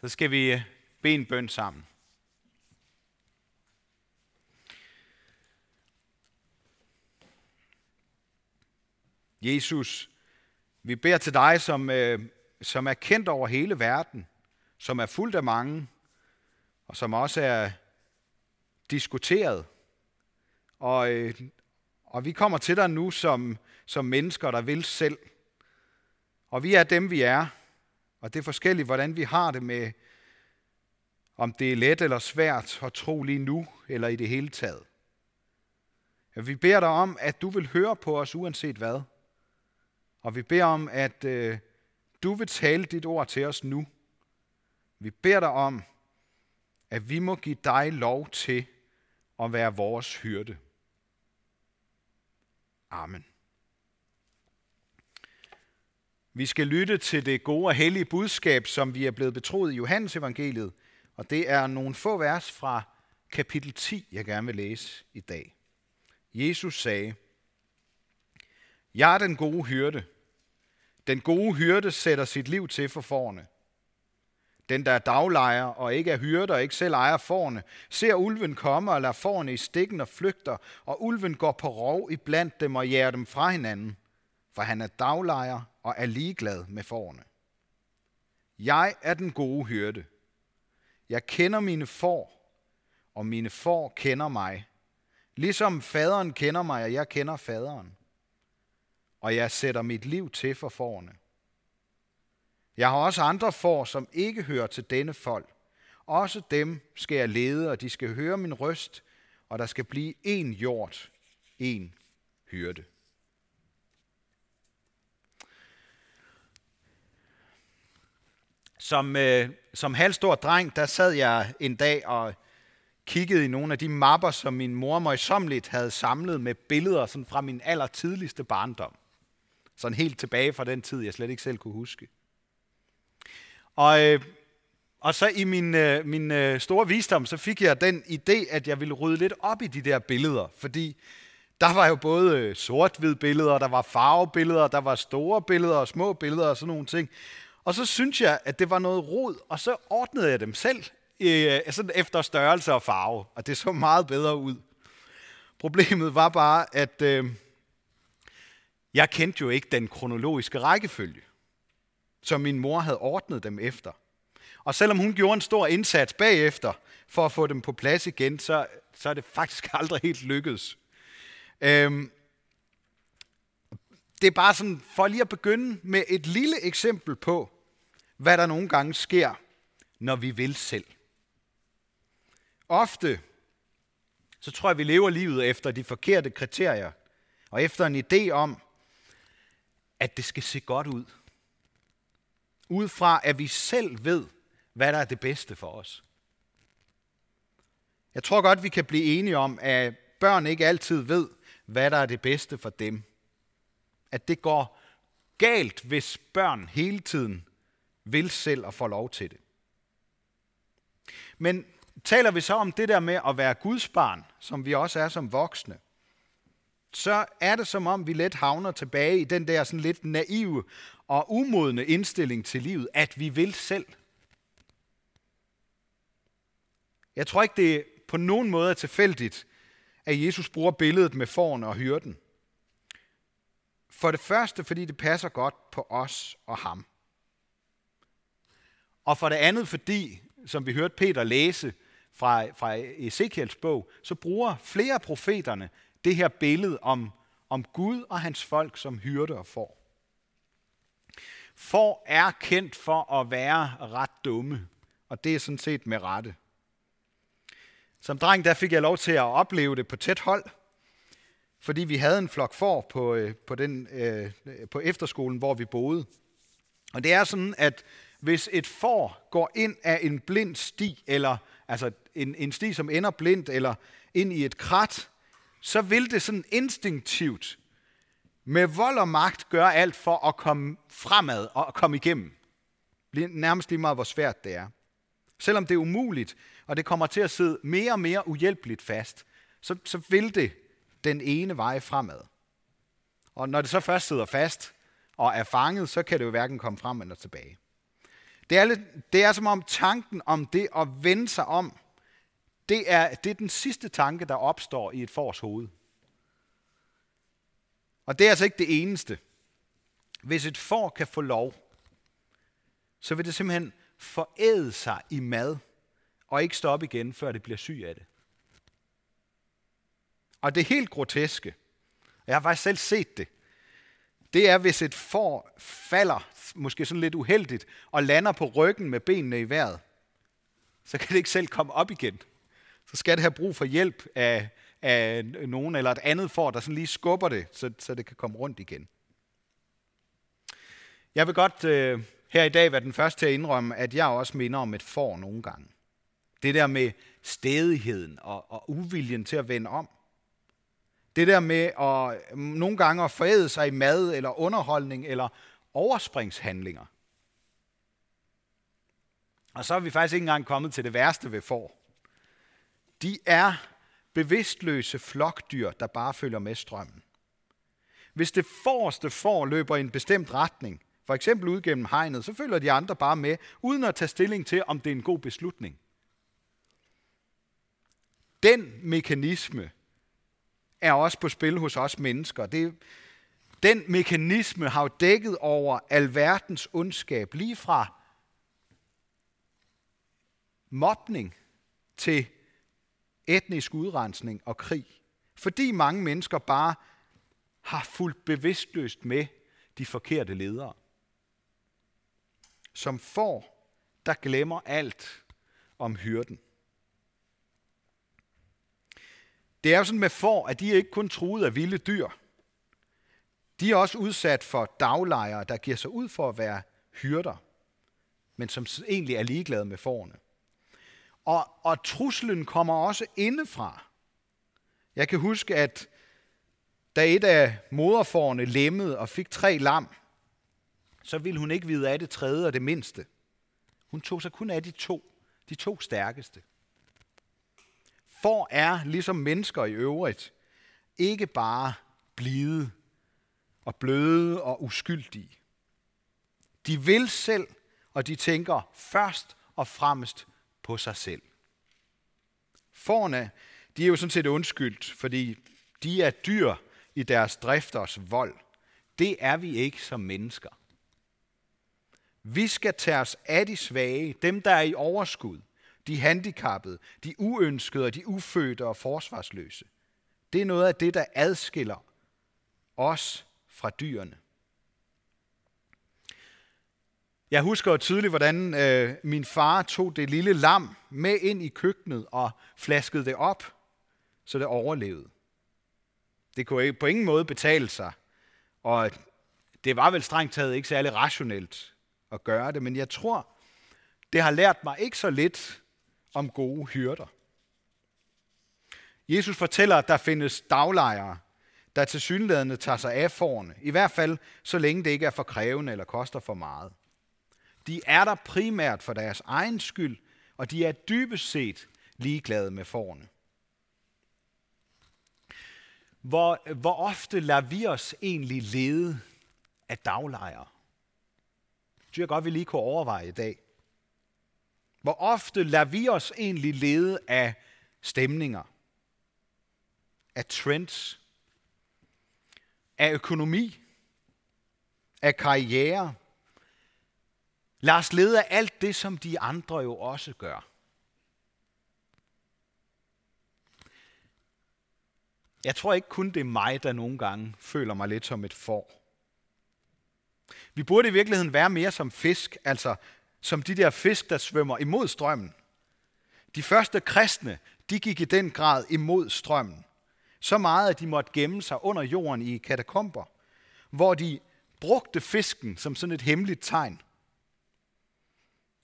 Så skal vi øh, bede en bøn sammen. Jesus, vi beder til dig, som, øh, som er kendt over hele verden, som er fuldt af mange, og som også er diskuteret. Og, øh, og vi kommer til dig nu som, som mennesker, der vil selv. Og vi er dem, vi er. Og det er forskelligt, hvordan vi har det med, om det er let eller svært at tro lige nu, eller i det hele taget. Vi beder dig om, at du vil høre på os uanset hvad. Og vi beder om, at øh, du vil tale dit ord til os nu. Vi beder dig om, at vi må give dig lov til at være vores hyrde. Amen. Vi skal lytte til det gode og hellige budskab, som vi er blevet betroet i Johannes evangeliet, og det er nogle få vers fra kapitel 10, jeg gerne vil læse i dag. Jesus sagde, Jeg er den gode hyrde. Den gode hyrde sætter sit liv til for forne. Den, der er daglejer og ikke er hyrde og ikke selv ejer forne, ser ulven komme og lader forne i stikken og flygter, og ulven går på rov i blandt dem og jager dem fra hinanden, for han er daglejer og er ligeglad med forne. Jeg er den gode hyrde. Jeg kender mine får, og mine får kender mig. Ligesom faderen kender mig, og jeg kender faderen. Og jeg sætter mit liv til for forne. Jeg har også andre får, som ikke hører til denne folk. Også dem skal jeg lede, og de skal høre min røst, og der skal blive en hjort, en hyrde. Som, øh, som halvstor dreng, der sad jeg en dag og kiggede i nogle af de mapper, som min mor møjsomligt havde samlet med billeder sådan fra min allertidligste barndom. Sådan helt tilbage fra den tid, jeg slet ikke selv kunne huske. Og, øh, og så i min, øh, min øh, store visdom, så fik jeg den idé, at jeg ville rydde lidt op i de der billeder, fordi der var jo både øh, sort-hvid billeder, der var farvebilleder, der var store billeder og små billeder og sådan nogle ting. Og så synes jeg, at det var noget rod, og så ordnede jeg dem selv øh, sådan efter størrelse og farve, og det så meget bedre ud. Problemet var bare, at øh, jeg kendte jo ikke den kronologiske rækkefølge som min mor havde ordnet dem efter. Og selvom hun gjorde en stor indsats bagefter for at få dem på plads igen, så, så er det faktisk aldrig helt lykkedes. Øhm, det er bare sådan, for lige at begynde med et lille eksempel på, hvad der nogle gange sker, når vi vil selv. Ofte, så tror jeg, vi lever livet efter de forkerte kriterier, og efter en idé om, at det skal se godt ud ud fra at vi selv ved, hvad der er det bedste for os. Jeg tror godt, vi kan blive enige om, at børn ikke altid ved, hvad der er det bedste for dem. At det går galt, hvis børn hele tiden vil selv og får lov til det. Men taler vi så om det der med at være Guds barn, som vi også er som voksne, så er det som om, vi let havner tilbage i den der sådan lidt naive og umodne indstilling til livet, at vi vil selv. Jeg tror ikke, det på nogen måde er tilfældigt, at Jesus bruger billedet med forn og hyrden. For det første, fordi det passer godt på os og ham. Og for det andet, fordi, som vi hørte Peter læse fra, fra Ezekiels bog, så bruger flere af profeterne det her billede om, om Gud og hans folk som hyrde og får. Får er kendt for at være ret dumme, og det er sådan set med rette. Som dreng der fik jeg lov til at opleve det på tæt hold, fordi vi havde en flok får på, øh, på, den, øh, på efterskolen, hvor vi boede. Og det er sådan, at hvis et får går ind af en blind sti, eller altså en, en sti, som ender blindt, eller ind i et krat, så vil det sådan instinktivt med vold og magt gøre alt for at komme fremad og komme igennem. Nærmest lige meget, hvor svært det er. Selvom det er umuligt, og det kommer til at sidde mere og mere uhjælpeligt fast, så, så vil det den ene vej fremad. Og når det så først sidder fast og er fanget, så kan det jo hverken komme frem eller tilbage. Det er, lidt, det er som om tanken om det at vende sig om, det er, det er den sidste tanke, der opstår i et fors hoved. Og det er altså ikke det eneste. Hvis et får kan få lov, så vil det simpelthen foræde sig i mad, og ikke stoppe igen, før det bliver syg af det. Og det helt groteske, jeg har faktisk selv set det, det er, hvis et får falder, måske sådan lidt uheldigt, og lander på ryggen med benene i vejret, så kan det ikke selv komme op igen. Så skal det have brug for hjælp af, af nogen eller et andet får, der sådan lige skubber det, så, så det kan komme rundt igen. Jeg vil godt øh, her i dag være den første til at indrømme, at jeg også minder om et får nogle gange. Det der med stedigheden og, og uviljen til at vende om. Det der med at mm, nogle gange at foræde sig i mad eller underholdning eller overspringshandlinger. Og så er vi faktisk ikke engang kommet til det værste ved får. De er bevidstløse flokdyr, der bare følger med strømmen. Hvis det forreste får løber i en bestemt retning, for eksempel ud gennem hegnet, så følger de andre bare med, uden at tage stilling til, om det er en god beslutning. Den mekanisme er også på spil hos os mennesker. Det, den mekanisme har jo dækket over alverdens ondskab, lige fra mobning til etnisk udrensning og krig. Fordi mange mennesker bare har fulgt bevidstløst med de forkerte ledere. Som får, der glemmer alt om hyrden. Det er jo sådan med får, at de er ikke kun truet af vilde dyr. De er også udsat for daglejere, der giver sig ud for at være hyrder, men som egentlig er ligeglade med forne. Og, og truslen kommer også indefra. Jeg kan huske, at da et af moderforerne lemmede og fik tre lam, så ville hun ikke vide af det tredje og det mindste. Hun tog sig kun af de to, de to stærkeste. For er, ligesom mennesker i øvrigt, ikke bare blide og bløde og uskyldige. De vil selv, og de tænker først og fremmest på sig selv. Forne, de er jo sådan set undskyldt, fordi de er dyr i deres drifters vold. Det er vi ikke som mennesker. Vi skal tage os af de svage, dem der er i overskud, de handicappede, de uønskede og de ufødte og forsvarsløse. Det er noget af det, der adskiller os fra dyrene. Jeg husker jo tydeligt, hvordan øh, min far tog det lille lam med ind i køkkenet og flaskede det op, så det overlevede. Det kunne på ingen måde betale sig, og det var vel strengt taget ikke særlig rationelt at gøre det, men jeg tror, det har lært mig ikke så lidt om gode hyrder. Jesus fortæller, at der findes daglejere, der til synlædende tager sig af forne, i hvert fald så længe det ikke er for krævende eller koster for meget. De er der primært for deres egen skyld, og de er dybest set ligeglade med forne. Hvor, hvor ofte lader vi os egentlig lede af daglejere? Det synes jeg godt, vi lige kunne overveje i dag. Hvor ofte lader vi os egentlig lede af stemninger, af trends, af økonomi, af karriere, Lad os lede af alt det, som de andre jo også gør. Jeg tror ikke kun det er mig, der nogle gange føler mig lidt som et får. Vi burde i virkeligheden være mere som fisk, altså som de der fisk, der svømmer imod strømmen. De første kristne, de gik i den grad imod strømmen. Så meget, at de måtte gemme sig under jorden i katakomber, hvor de brugte fisken som sådan et hemmeligt tegn.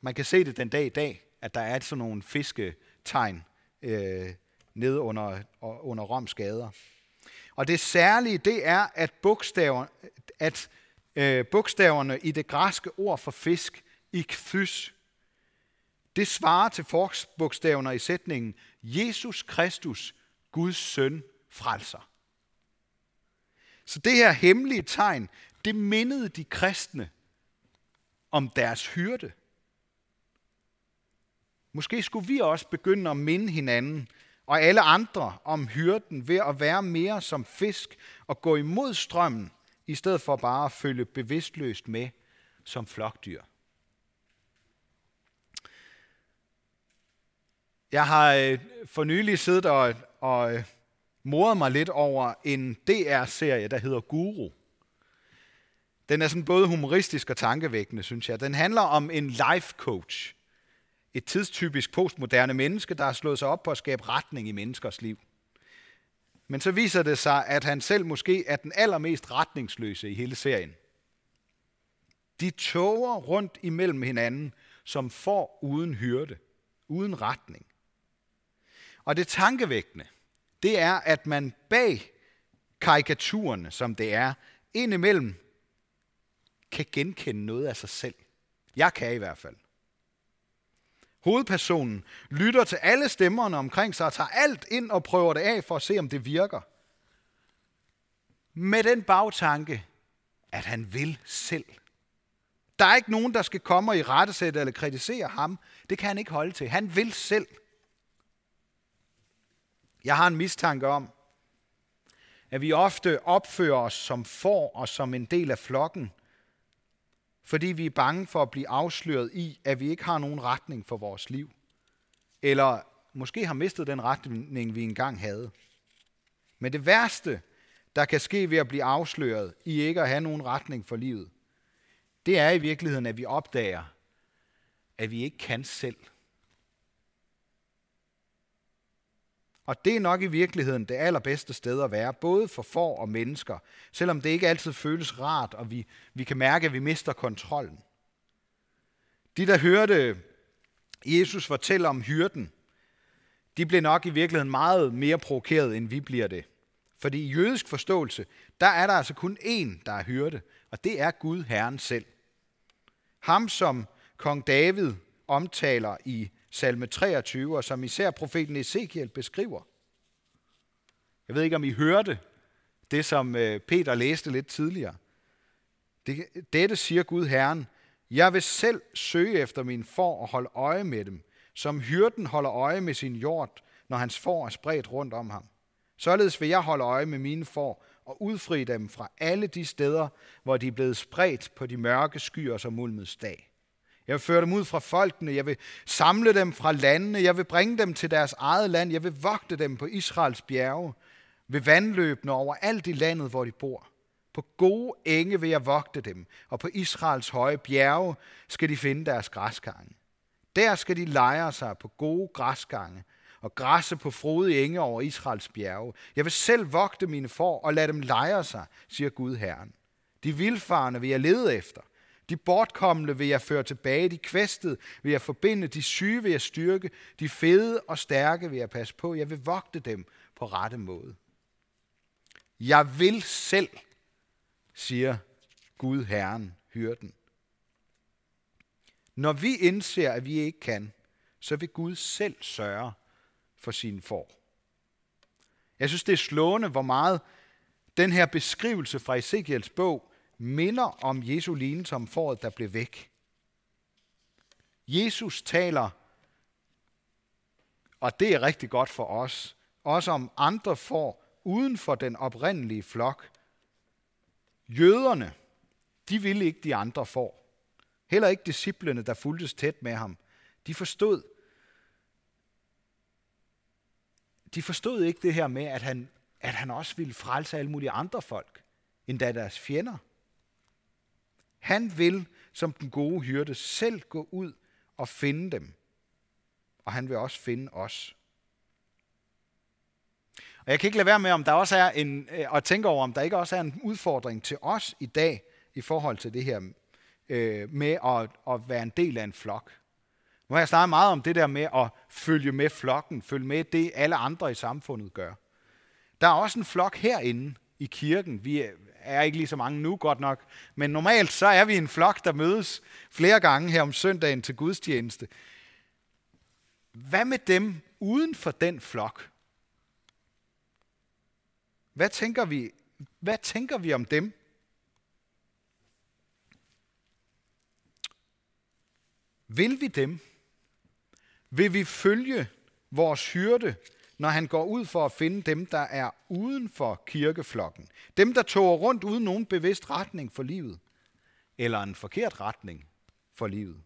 Man kan se det den dag i dag, at der er sådan nogle fisketegn øh, nede under, under Roms gader. Og det særlige, det er, at, bogstaver, at øh, bogstaverne i det græske ord for fisk, ikthys, det svarer til bogstaverne i sætningen Jesus Kristus, Guds søn, frelser. Så det her hemmelige tegn, det mindede de kristne om deres hyrde Måske skulle vi også begynde at minde hinanden og alle andre om hyrden ved at være mere som fisk og gå imod strømmen, i stedet for bare at følge bevidstløst med som flokdyr. Jeg har øh, for nylig siddet og, og øh, moret mig lidt over en DR-serie, der hedder Guru. Den er sådan både humoristisk og tankevækkende, synes jeg. Den handler om en life coach. Et tidstypisk postmoderne menneske, der har slået sig op på at skabe retning i menneskers liv. Men så viser det sig, at han selv måske er den allermest retningsløse i hele serien. De tåger rundt imellem hinanden, som får uden hyrde, uden retning. Og det tankevækkende, det er, at man bag karikaturerne, som det er, indimellem kan genkende noget af sig selv. Jeg kan i hvert fald. Hovedpersonen lytter til alle stemmerne omkring sig og tager alt ind og prøver det af for at se, om det virker. Med den bagtanke, at han vil selv. Der er ikke nogen, der skal komme og i rettesætte eller kritisere ham. Det kan han ikke holde til. Han vil selv. Jeg har en mistanke om, at vi ofte opfører os som får og som en del af flokken, fordi vi er bange for at blive afsløret i, at vi ikke har nogen retning for vores liv. Eller måske har mistet den retning, vi engang havde. Men det værste, der kan ske ved at blive afsløret i ikke at have nogen retning for livet, det er i virkeligheden, at vi opdager, at vi ikke kan selv. Og det er nok i virkeligheden det allerbedste sted at være, både for får og mennesker, selvom det ikke altid føles rart, og vi, vi kan mærke, at vi mister kontrollen. De, der hørte Jesus fortælle om hyrden, de blev nok i virkeligheden meget mere provokeret, end vi bliver det. Fordi i jødisk forståelse, der er der altså kun én, der er hyrde, og det er Gud Herren selv. Ham, som kong David omtaler i salme 23, og som især profeten Ezekiel beskriver. Jeg ved ikke, om I hørte det, som øh, Peter læste lidt tidligere. Det, dette siger Gud Herren, jeg vil selv søge efter min får og holde øje med dem, som hyrden holder øje med sin jord, når hans får er spredt rundt om ham. Således vil jeg holde øje med mine får og udfri dem fra alle de steder, hvor de er blevet spredt på de mørke skyer som mulmets dag. Jeg vil føre dem ud fra folkene. Jeg vil samle dem fra landene. Jeg vil bringe dem til deres eget land. Jeg vil vogte dem på Israels bjerge, ved vandløbene over alt i landet, hvor de bor. På gode enge vil jeg vogte dem, og på Israels høje bjerge skal de finde deres græsgange. Der skal de lejre sig på gode græsgange og græsse på frodige enge over Israels bjerge. Jeg vil selv vogte mine får og lade dem lejre sig, siger Gud Herren. De vilfarne vil jeg lede efter – de bortkommende vil jeg føre tilbage, de kvæstede vil jeg forbinde, de syge vil jeg styrke, de fede og stærke vil jeg passe på. Jeg vil vogte dem på rette måde. Jeg vil selv, siger Gud Herren, hyrden. Når vi indser, at vi ikke kan, så vil Gud selv sørge for sine får. Jeg synes, det er slående, hvor meget den her beskrivelse fra Ezekiels bog minder om Jesu lignelse om foråret, der blev væk. Jesus taler, og det er rigtig godt for os, også om andre får uden for den oprindelige flok. Jøderne, de ville ikke de andre får. Heller ikke disciplene, der fulgtes tæt med ham. De forstod, de forstod ikke det her med, at han, at han også ville frelse alle mulige andre folk, endda deres fjender. Han vil som den gode hyrde selv gå ud og finde dem. Og han vil også finde os. Og jeg kan ikke lade være med, om der også er en, øh, at tænke over, om der ikke også er en udfordring til os i dag i forhold til det her øh, med at, at være en del af en flok. Nu har jeg snakket meget om det der med at følge med flokken, følge med det, alle andre i samfundet gør. Der er også en flok herinde i kirken. Vi er ikke lige så mange nu, godt nok. Men normalt så er vi en flok, der mødes flere gange her om søndagen til gudstjeneste. Hvad med dem uden for den flok? Hvad tænker vi, hvad tænker vi om dem? Vil vi dem? Vil vi følge vores hyrde, når han går ud for at finde dem, der er uden for kirkeflokken? Dem, der tog rundt uden nogen bevidst retning for livet? Eller en forkert retning for livet?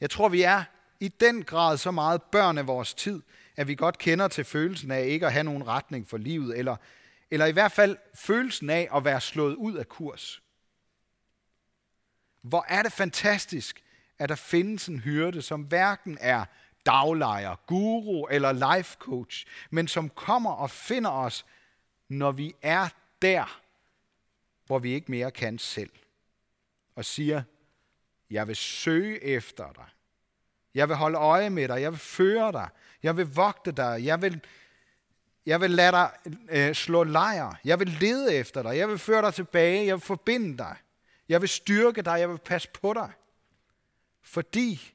Jeg tror, vi er i den grad så meget børn af vores tid, at vi godt kender til følelsen af ikke at have nogen retning for livet, eller, eller i hvert fald følelsen af at være slået ud af kurs. Hvor er det fantastisk, at der findes en hyrde, som hverken er daglejer, guru eller life coach, men som kommer og finder os, når vi er der, hvor vi ikke mere kan selv. Og siger, jeg vil søge efter dig. Jeg vil holde øje med dig. Jeg vil føre dig. Jeg vil vogte dig. Jeg vil, jeg vil lade dig øh, slå lejr. Jeg vil lede efter dig. Jeg vil føre dig tilbage. Jeg vil forbinde dig. Jeg vil styrke dig. Jeg vil passe på dig. Fordi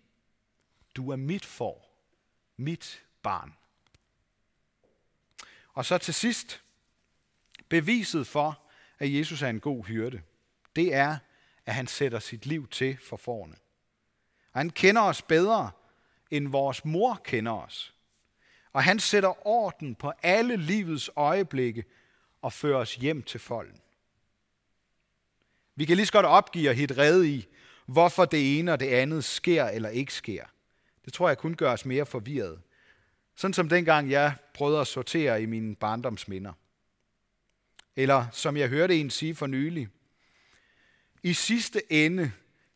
du er mit for, mit barn. Og så til sidst, beviset for, at Jesus er en god hyrde, det er, at han sætter sit liv til for forne. Og han kender os bedre, end vores mor kender os. Og han sætter orden på alle livets øjeblikke og fører os hjem til folden. Vi kan lige så godt opgive og hit redde i, hvorfor det ene og det andet sker eller ikke sker. Det tror jeg kun gør os mere forvirret. Sådan som dengang jeg prøvede at sortere i mine barndomsminder. Eller som jeg hørte en sige for nylig. I sidste ende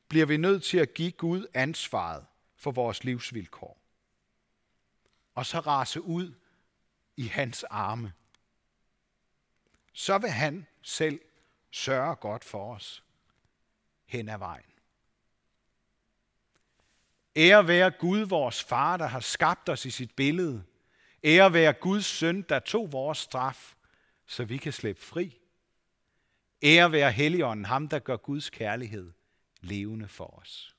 bliver vi nødt til at give Gud ansvaret for vores livsvilkår. Og så rase ud i hans arme. Så vil han selv sørge godt for os hen ad vejen. Ære være Gud, vores far, der har skabt os i sit billede. Ære være Guds søn, der tog vores straf, så vi kan slippe fri. Ære være Helligånden, ham der gør Guds kærlighed levende for os.